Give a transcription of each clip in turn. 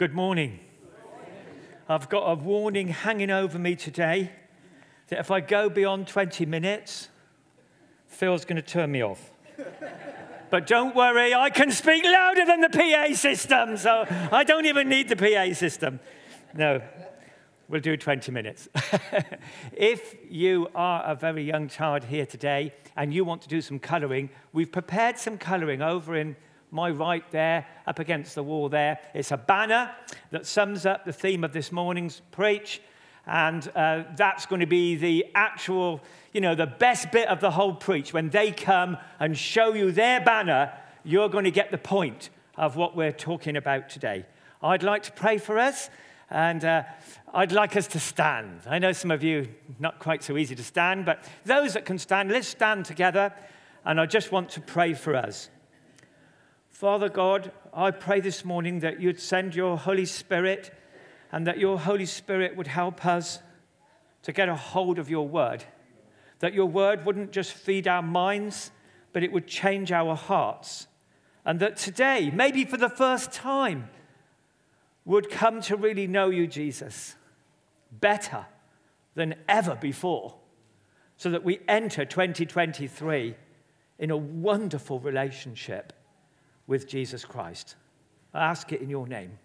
Good morning. I've got a warning hanging over me today that if I go beyond 20 minutes, Phil's going to turn me off. but don't worry, I can speak louder than the PA system, so I don't even need the PA system. No, we'll do 20 minutes. if you are a very young child here today and you want to do some colouring, we've prepared some colouring over in my right there, up against the wall there. It's a banner that sums up the theme of this morning's preach. And uh, that's going to be the actual, you know, the best bit of the whole preach. When they come and show you their banner, you're going to get the point of what we're talking about today. I'd like to pray for us, and uh, I'd like us to stand. I know some of you, not quite so easy to stand, but those that can stand, let's stand together. And I just want to pray for us. Father God, I pray this morning that you'd send your Holy Spirit and that your Holy Spirit would help us to get a hold of your word. That your word wouldn't just feed our minds, but it would change our hearts. And that today, maybe for the first time, would come to really know you, Jesus, better than ever before, so that we enter 2023 in a wonderful relationship with Jesus Christ. I ask it in your name.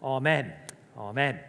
Amen. Amen.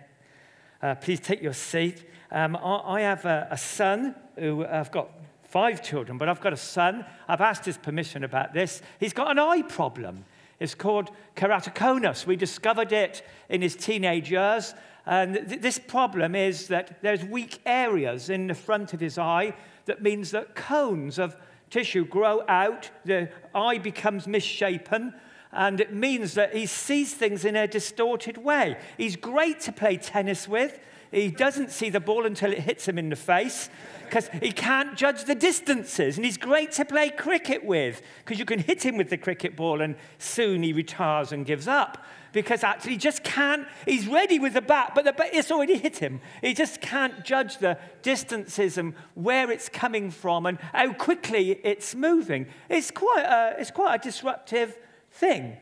Uh, please take your seat. Um, I, I, have a, a, son who I've got five children, but I've got a son. I've asked his permission about this. He's got an eye problem. It's called keratoconus. We discovered it in his teenage years. And th- this problem is that there's weak areas in the front of his eye that means that cones of tissue grow out, the eye becomes misshapen, and it means that he sees things in a distorted way. He's great to play tennis with. He doesn't see the ball until it hits him in the face because he can't judge the distances. And he's great to play cricket with because you can hit him with the cricket ball and soon he retires and gives up because actually he just can't, he's ready with the bat, but the bat, it's already hit him. He just can't judge the distances and where it's coming from and how quickly it's moving. It's quite a, it's quite a disruptive thing.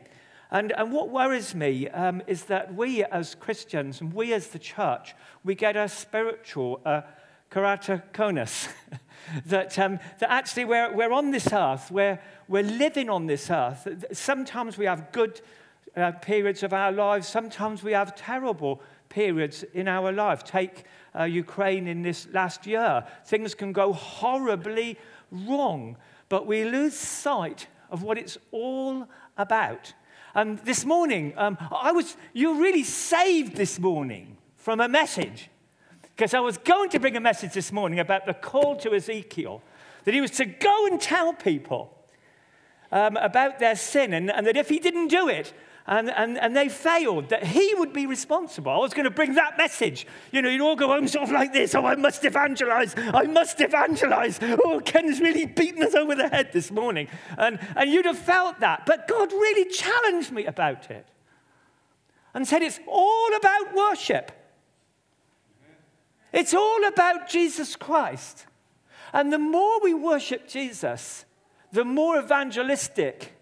And, and what worries me um, is that we as Christians and we as the church, we get a spiritual uh, keratoconus. that, um, that actually we're, we're on this earth, we're, we're living on this earth. Sometimes we have good uh, periods of our lives. Sometimes we have terrible periods in our life. Take uh, Ukraine in this last year. Things can go horribly wrong, but we lose sight of what it's all about. And this morning, um, I was, you really saved this morning from a message. Because I was going to bring a message this morning about the call to Ezekiel, that he was to go and tell people um, about their sin, and, and that if he didn't do it, and, and, and they failed, that he would be responsible. I was going to bring that message. You know, you'd all go home sort of like this oh, I must evangelize. I must evangelize. Oh, Ken's really beaten us over the head this morning. And, and you'd have felt that. But God really challenged me about it and said it's all about worship. It's all about Jesus Christ. And the more we worship Jesus, the more evangelistic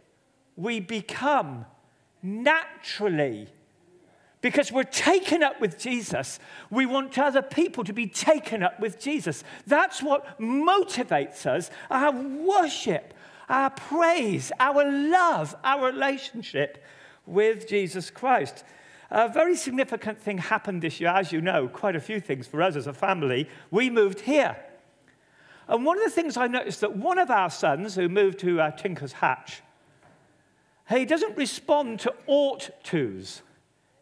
we become naturally. Because we're taken up with Jesus. We want other people to be taken up with Jesus. That's what motivates us our worship, our praise, our love, our relationship with Jesus Christ. A very significant thing happened this year, as you know, quite a few things for us as a family. We moved here. And one of the things I noticed that one of our sons, who moved to uh, Tinker's Hatch, he doesn't respond to ought tos.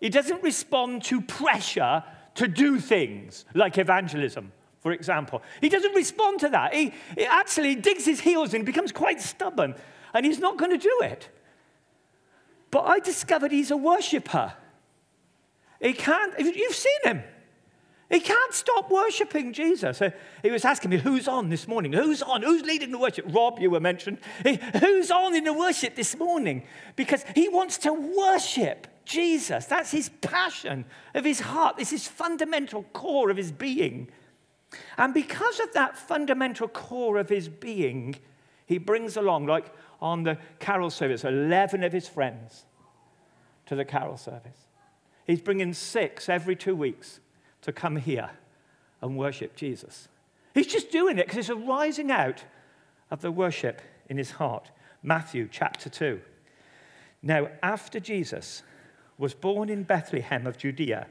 He doesn't respond to pressure to do things like evangelism, for example. He doesn't respond to that. He, he actually digs his heels in, becomes quite stubborn, and he's not going to do it. But I discovered he's a worshiper. He can't, you've seen him. He can't stop worshiping Jesus. He was asking me, who's on this morning? Who's on? Who's leading the worship? Rob, you were mentioned. Who's on in the worship this morning? Because he wants to worship Jesus. That's his passion of his heart. This is fundamental core of his being. And because of that fundamental core of his being, he brings along, like on the carol service, 11 of his friends to the carol service. He's bringing six every two weeks to come here and worship Jesus. He's just doing it because it's a rising out of the worship in his heart. Matthew chapter 2. Now, after Jesus was born in Bethlehem of Judea,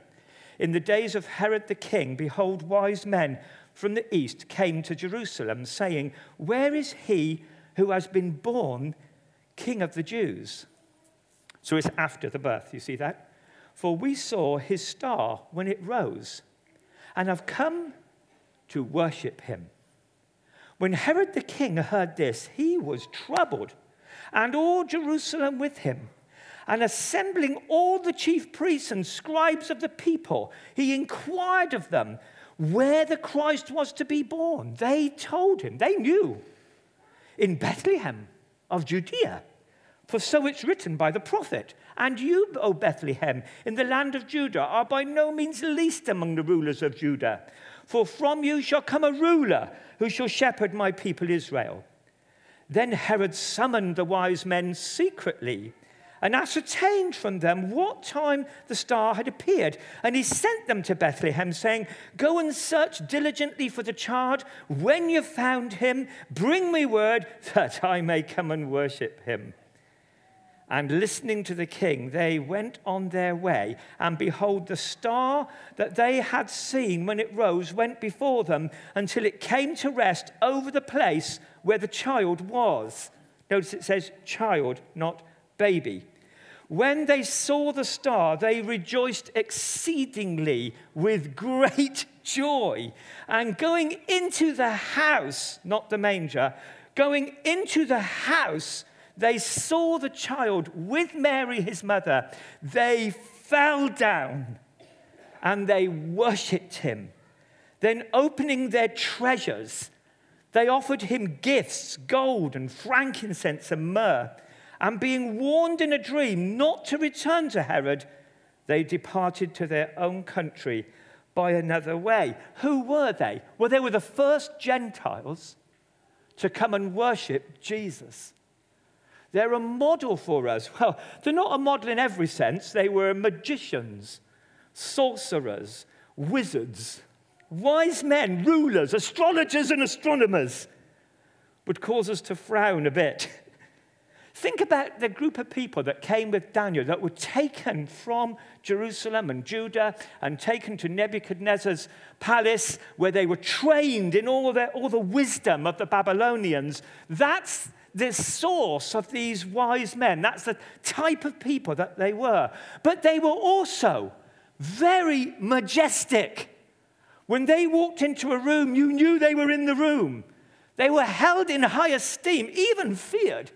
in the days of Herod the king, behold, wise men from the east came to Jerusalem, saying, Where is he who has been born king of the Jews? So it's after the birth, you see that? For we saw his star when it rose, and have come to worship him. When Herod the king heard this, he was troubled, and all Jerusalem with him. And assembling all the chief priests and scribes of the people, he inquired of them where the Christ was to be born. They told him, they knew, in Bethlehem of Judea. For so it's written by the prophet. And you, O Bethlehem, in the land of Judah, are by no means least among the rulers of Judah. For from you shall come a ruler who shall shepherd my people Israel. Then Herod summoned the wise men secretly and ascertained from them what time the star had appeared. And he sent them to Bethlehem, saying, Go and search diligently for the child. When you've found him, bring me word that I may come and worship him. And listening to the king, they went on their way. And behold, the star that they had seen when it rose went before them until it came to rest over the place where the child was. Notice it says child, not baby. When they saw the star, they rejoiced exceedingly with great joy. And going into the house, not the manger, going into the house, they saw the child with Mary, his mother. They fell down and they worshipped him. Then, opening their treasures, they offered him gifts gold and frankincense and myrrh. And being warned in a dream not to return to Herod, they departed to their own country by another way. Who were they? Well, they were the first Gentiles to come and worship Jesus. They're a model for us. Well, they're not a model in every sense. They were magicians, sorcerers, wizards, wise men, rulers, astrologers, and astronomers. Would cause us to frown a bit. Think about the group of people that came with Daniel that were taken from Jerusalem and Judah and taken to Nebuchadnezzar's palace where they were trained in all, the all the wisdom of the Babylonians. That's the source of these wise men. That's the type of people that they were. But they were also very majestic. When they walked into a room, you knew they were in the room. They were held in high esteem, even feared,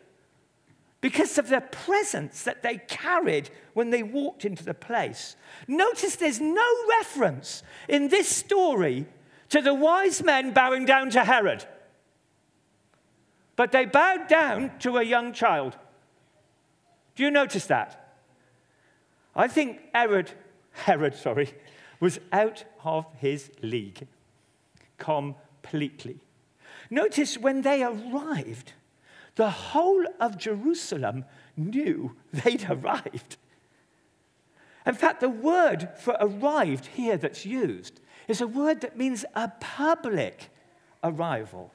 because of the presence that they carried when they walked into the place. Notice there's no reference in this story to the wise men bowing down to Herod. But they bowed down to a young child. Do you notice that? I think Herod, Herod, sorry, was out of his league completely. Notice when they arrived, the whole of Jerusalem knew they'd arrived. In fact, the word for arrived here that's used is a word that means a public arrival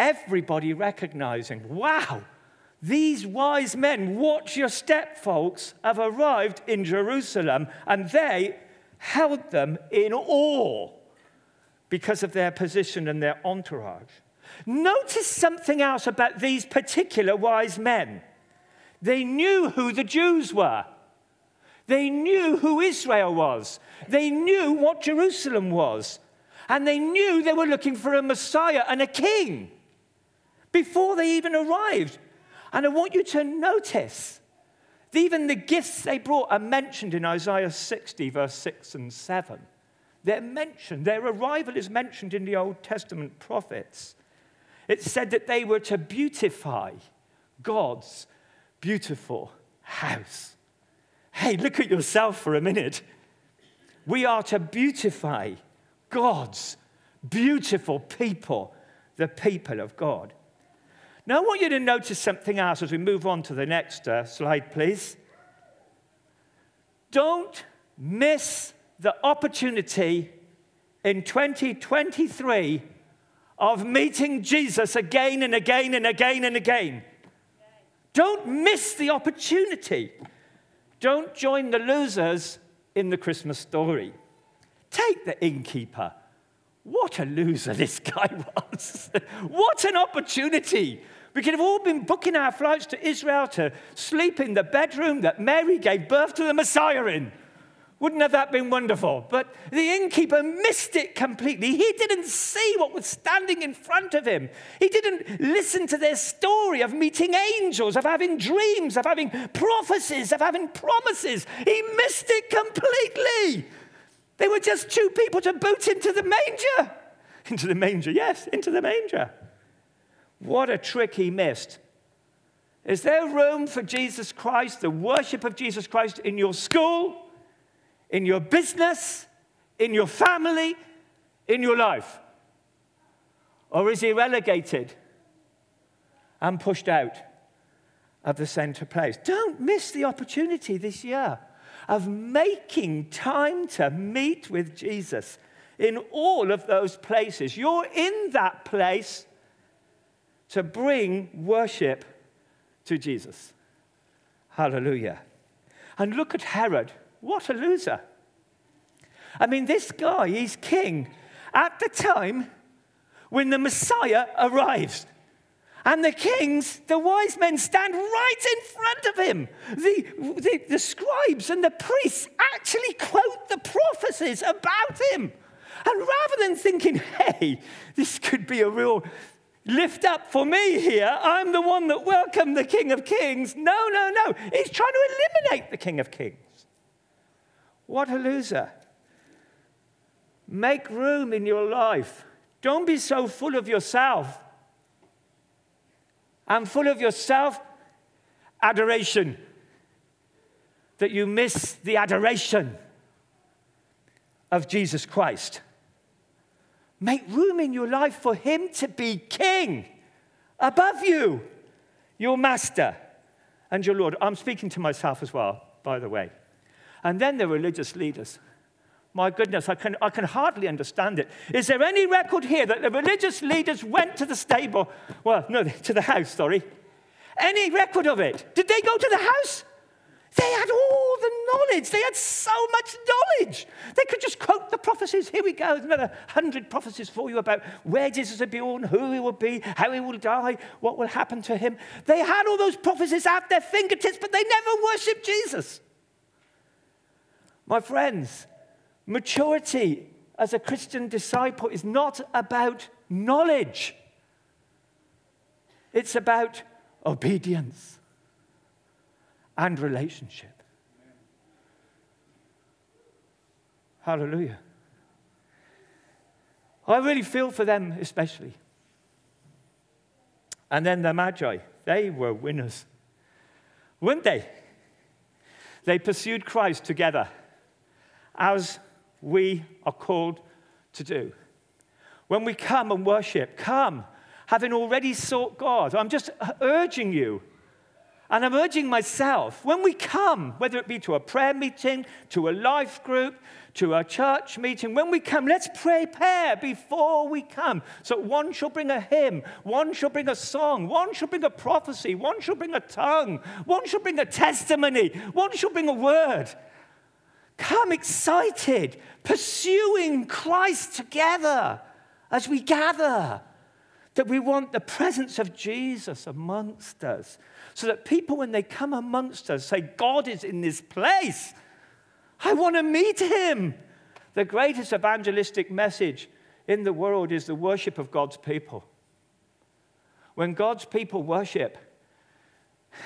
everybody recognizing, wow, these wise men, watch your step, folks, have arrived in Jerusalem, and they held them in awe because of their position and their entourage. Notice something else about these particular wise men. They knew who the Jews were. They knew who Israel was. They knew what Jerusalem was. And they knew they were looking for a Messiah and a king before they even arrived. And I want you to notice even the gifts they brought are mentioned in Isaiah 60, verse 6 and 7. They're mentioned, their arrival is mentioned in the Old Testament prophets. It said that they were to beautify God's beautiful house. Hey, look at yourself for a minute. We are to beautify God's beautiful people, the people of God. Now, I want you to notice something else as we move on to the next uh, slide, please. Don't miss the opportunity in 2023 of meeting Jesus again and again and again and again. Don't miss the opportunity. Don't join the losers in the Christmas story. Take the innkeeper. What a loser this guy was. what an opportunity. We could have all been booking our flights to Israel to sleep in the bedroom that Mary gave birth to the Messiah in. Wouldn't have that been wonderful? But the innkeeper missed it completely. He didn't see what was standing in front of him. He didn't listen to their story of meeting angels, of having dreams, of having prophecies, of having promises. He missed it completely. They were just two people to boot into the manger. Into the manger, yes, into the manger. What a trick he missed. Is there room for Jesus Christ, the worship of Jesus Christ in your school? in your business, in your family, in your life? Or is he relegated and pushed out of the center place? Don't miss the opportunity this year of making time to meet with Jesus in all of those places. You're in that place to bring worship to Jesus. Hallelujah. And look at Herod. What a loser. I mean, this guy, he's king at the time when the Messiah arrives. And the kings, the wise men, stand right in front of him. The, the, the, scribes and the priests actually quote the prophecies about him. And rather than thinking, hey, this could be a real lift up for me here, I'm the one that welcomed the King of Kings. No, no, no. He's trying to eliminate the King of Kings. What a loser. Make room in your life. Don't be so full of yourself. And full of yourself adoration that you miss the adoration of Jesus Christ. Make room in your life for Him to be King above you, your Master and your Lord. I'm speaking to myself as well, by the way. And then the religious leaders. My goodness, I can, I can hardly understand it. Is there any record here that the religious leaders went to the stable? Well, no, to the house, sorry. Any record of it? Did they go to the house? They had all the knowledge. They had so much knowledge. They could just quote the prophecies. Here we go. Another hundred prophecies for you about where Jesus will be born, who he will be, how he will die, what will happen to him. They had all those prophecies at their fingertips, but they never worshiped Jesus. My friends, maturity as a Christian disciple is not about knowledge, it's about obedience and relationship. Hallelujah. I really feel for them, especially. And then the Magi, they were winners, weren't they? They pursued Christ together as we are called to do. When we come and worship, come having already sought God. I'm just urging you, and I'm urging myself, when we come, whether it be to a prayer meeting, to a life group, to a church meeting, when we come, let's prepare before we come. So one shall bring a hymn, one shall bring a song, one shall bring a prophecy, one shall bring a tongue, one shall bring a testimony, one shall bring a word. Come excited, pursuing Christ together as we gather. That we want the presence of Jesus amongst us. So that people, when they come amongst us, say, God is in this place. I want to meet him. The greatest evangelistic message in the world is the worship of God's people. When God's people worship,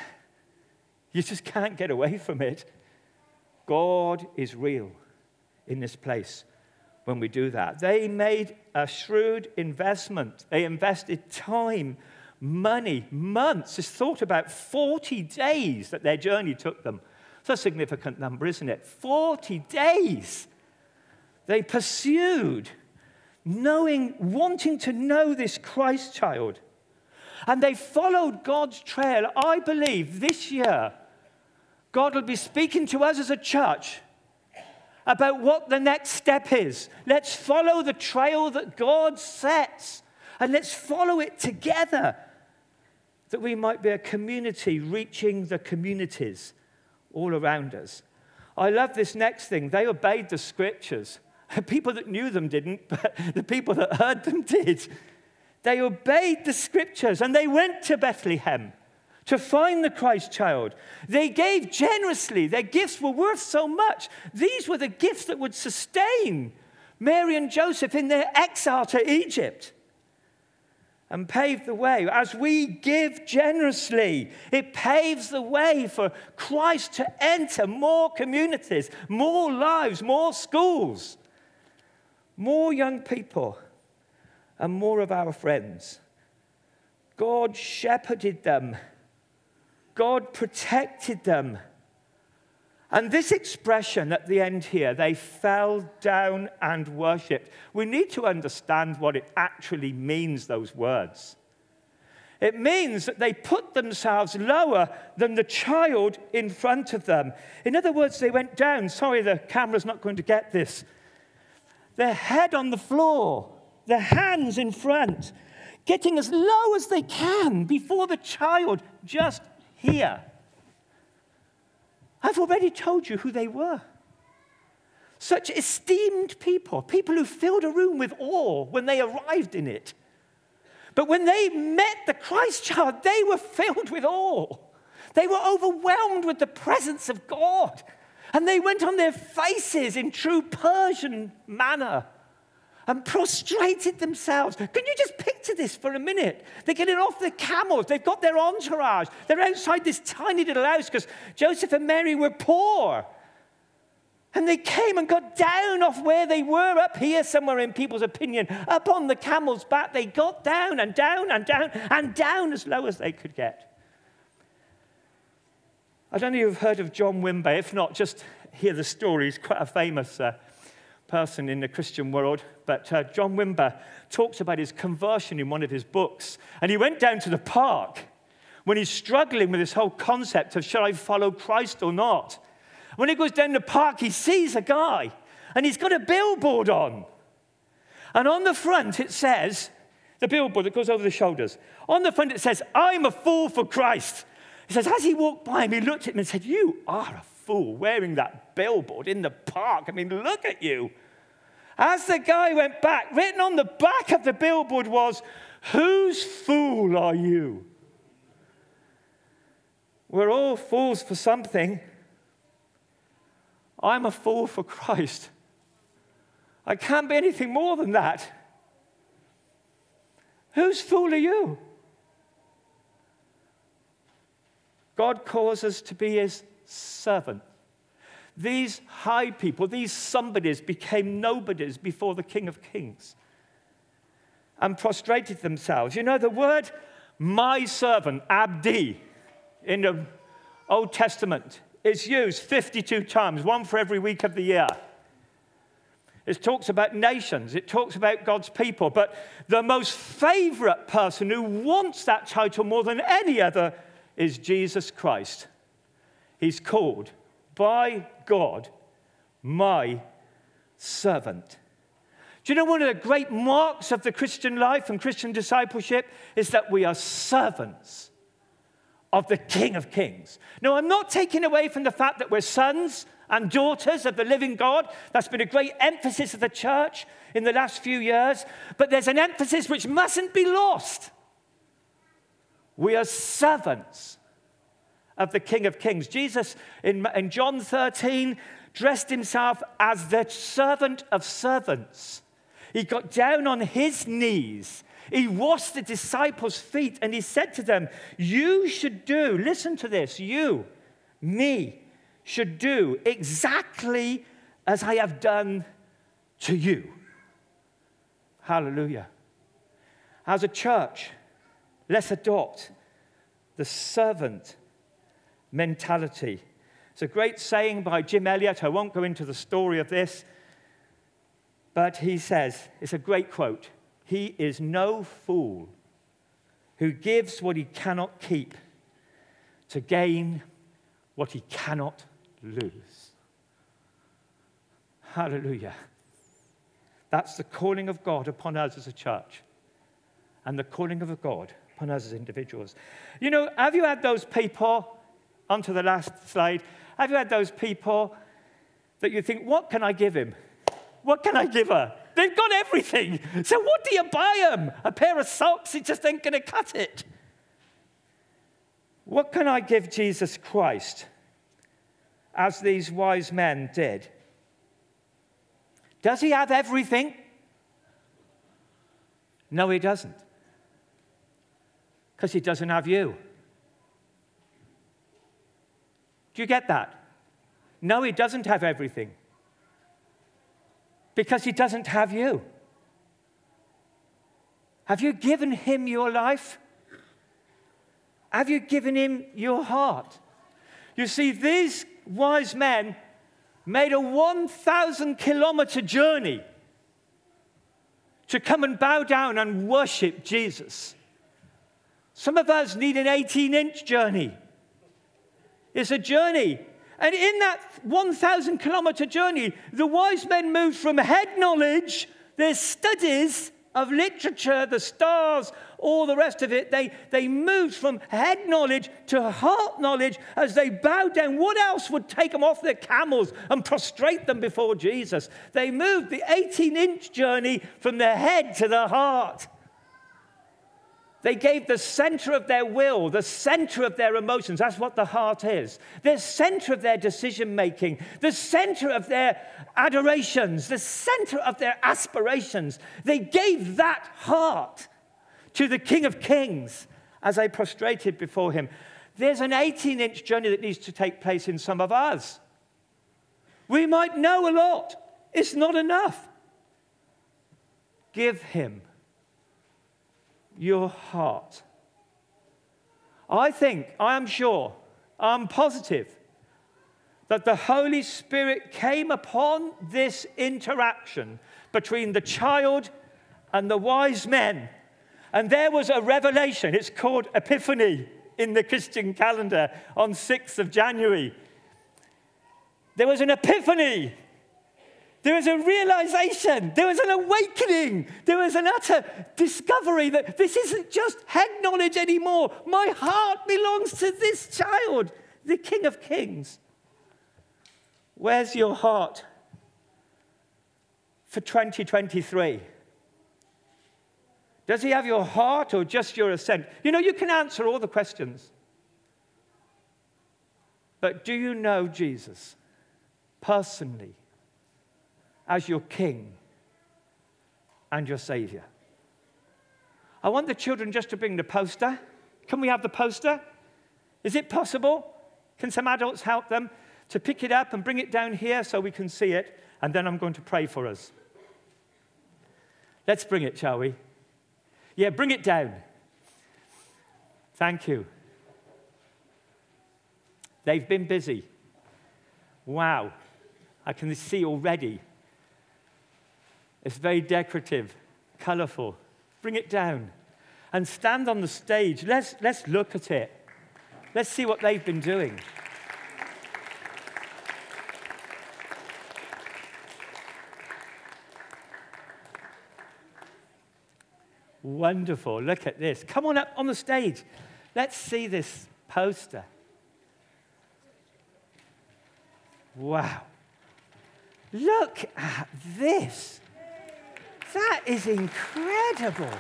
you just can't get away from it. God is real in this place when we do that. They made a shrewd investment. They invested time, money, months. It's thought about 40 days that their journey took them. It's a significant number, isn't it? 40 days. They pursued, knowing, wanting to know this Christ child. And they followed God's trail. I believe this year, God will be speaking to us as a church about what the next step is. Let's follow the trail that God sets and let's follow it together that we might be a community reaching the communities all around us. I love this next thing. They obeyed the scriptures. People that knew them didn't, but the people that heard them did. They obeyed the scriptures and they went to Bethlehem to find the Christ child. They gave generously. Their gifts were worth so much. These were the gifts that would sustain Mary and Joseph in their exile to Egypt and pave the way. As we give generously, it paves the way for Christ to enter more communities, more lives, more schools, more young people, and more of our friends. God shepherded them, God protected them. And this expression at the end here, they fell down and worshipped, we need to understand what it actually means, those words. It means that they put themselves lower than the child in front of them. In other words, they went down. Sorry, the camera's not going to get this. Their head on the floor, their hands in front, getting as low as they can before the child just here. I've already told you who they were. Such esteemed people, people who filled a room with awe when they arrived in it. But when they met the Christ child, they were filled with awe. They were overwhelmed with the presence of God. And they went on their faces in true Persian manner and prostrated themselves. Can you just picture this for a minute? They're getting off their camels, they've got their entourage, they're outside this tiny little house because Joseph and Mary were poor. And they came and got down off where they were up here, somewhere in people's opinion, up on the camel's back. They got down and down and down and down as low as they could get. I don't know if you've heard of John Wimber. If not, just hear the story. He's quite a famous uh, person in the Christian world, but uh, John Wimber talks about his conversion in one of his books. And he went down to the park when he's struggling with this whole concept of should I follow Christ or not. When he goes down the park, he sees a guy and he's got a billboard on. And on the front, it says, the billboard that goes over the shoulders, on the front, it says, I'm a fool for Christ. He says, as he walked by him, he looked at him and said, You are a fool wearing that billboard in the park. I mean, look at you. As the guy went back, written on the back of the billboard was, Whose fool are you? We're all fools for something. I'm a fool for Christ. I can't be anything more than that. Whose fool are you? God calls us to be his servant. These high people, these somebodies, became nobodies before the King of Kings and prostrated themselves. You know, the word my servant, Abdi, in the Old Testament is used 52 times, one for every week of the year. It talks about nations, it talks about God's people, but the most favorite person who wants that title more than any other is Jesus Christ. He's called by God my servant. Do you know one of the great marks of the Christian life and Christian discipleship is that we are servants of the King of Kings? Now, I'm not taking away from the fact that we're sons and daughters of the living God. That's been a great emphasis of the church in the last few years, but there's an emphasis which mustn't be lost. We are servants of the King of Kings. Jesus, in, in John 13, dressed himself as the servant of servants. He got down on his knees. He washed the disciples' feet and he said to them, You should do, listen to this, you, me, should do exactly as I have done to you. Hallelujah. As a church, let's adopt the servant mentality. It's a great saying by Jim Elliot. I won't go into the story of this, but he says, it's a great quote He is no fool who gives what he cannot keep to gain what he cannot lose. Hallelujah. That's the calling of God upon us as a church and the calling of God upon us as individuals. You know, have you had those people, onto the last slide, have you had those people that you think, what can I give him? What can I give her? They've got everything. So what do you buy them? A pair of socks? It just ain't going to cut it. What can I give Jesus Christ as these wise men did? Does he have everything? No, he doesn't. Because he doesn't have you. Do you get that? No, he doesn't have everything. Because he doesn't have you. Have you given him your life? Have you given him your heart? You see, these wise men made a 1,000 kilometer journey to come and bow down and worship Jesus. Some of us need an 18 inch journey. It's a journey. And in that 1,000 kilometer journey, the wise men moved from head knowledge, their studies of literature, the stars, all the rest of it, they, they moved from head knowledge to heart knowledge as they bowed down. What else would take them off their camels and prostrate them before Jesus? They moved the 18 inch journey from the head to the heart. They gave the center of their will, the center of their emotions. That's what the heart is. The center of their decision making, the center of their adorations, the center of their aspirations. They gave that heart to the King of Kings as they prostrated before him. There's an 18 inch journey that needs to take place in some of us. We might know a lot, it's not enough. Give him your heart. I think, I am sure, I'm positive that the Holy Spirit came upon this interaction between the child and the wise men and there was a revelation. It's called Epiphany in the Christian calendar on 6th of January. There was an epiphany. There was a realization. There was an awakening. There was an utter discovery that this isn't just head knowledge anymore. My heart belongs to this child, the King of Kings. Where's your heart for 2023? Does he have your heart or just your assent? You know, you can answer all the questions. But do you know Jesus personally as your King and your Savior? I want the children just to bring the poster. Can we have the poster? Is it possible? Can some adults help them to pick it up and bring it down here so we can see it? And then I'm going to pray for us. Let's bring it, shall we? Yeah, bring it down. Thank you. They've been busy. Wow. I can see already. It's very decorative, colorful. Bring it down and stand on the stage. Let's, let's look at it. Let's see what they've been doing. Wonderful. Look at this. Come on up on the stage. Let's see this poster. Wow. Look at this. That is incredible.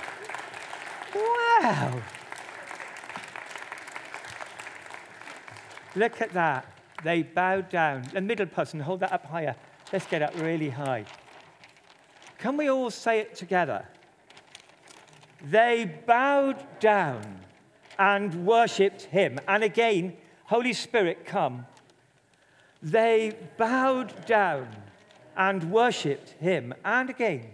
Wow. Look at that. They bowed down. The middle person, hold that up higher. Let's get up really high. Can we all say it together? They bowed down and worshipped him. And again, Holy Spirit, come. They bowed down and worshipped him. And again,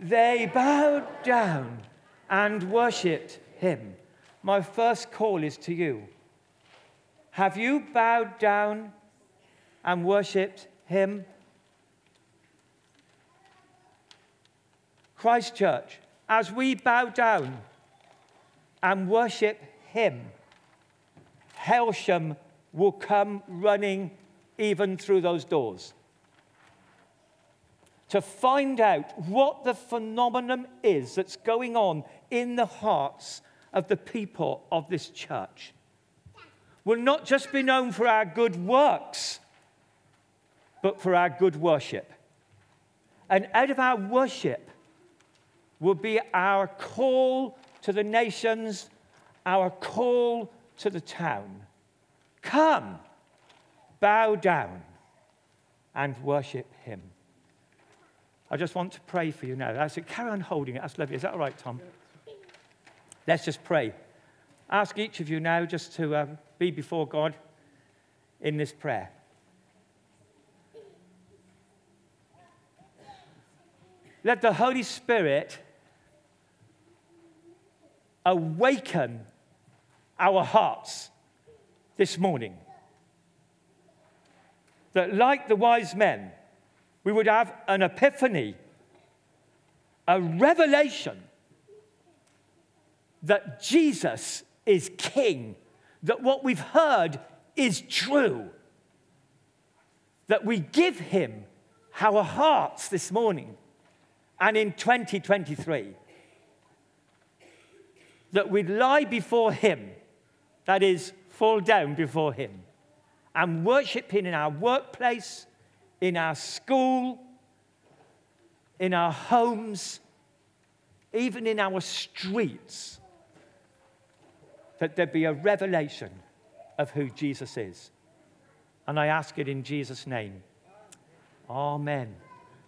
they bowed down and worshipped him. My first call is to you. Have you bowed down and worshipped him? Christ Church, as we bow down and worship Him, Hailsham will come running even through those doors to find out what the phenomenon is that's going on in the hearts of the people of this church. We'll not just be known for our good works, but for our good worship. And out of our worship will be our call to the nations, our call to the town. Come, bow down, and worship him. I just want to pray for you now. That's it. Carry on holding it. That's lovely. Is that all right, Tom? Let's just pray. Ask each of you now just to um, be before God in this prayer. Let the Holy Spirit awaken our hearts this morning. That, like the wise men, we would have an epiphany, a revelation that Jesus is King, that what we've heard is true, that we give Him our hearts this morning and in 2023 that we lie before Him, that is, fall down before Him, and worship Him in our workplace, in our school, in our homes, even in our streets, that there be a revelation of who Jesus is. And I ask it in Jesus' name. Amen.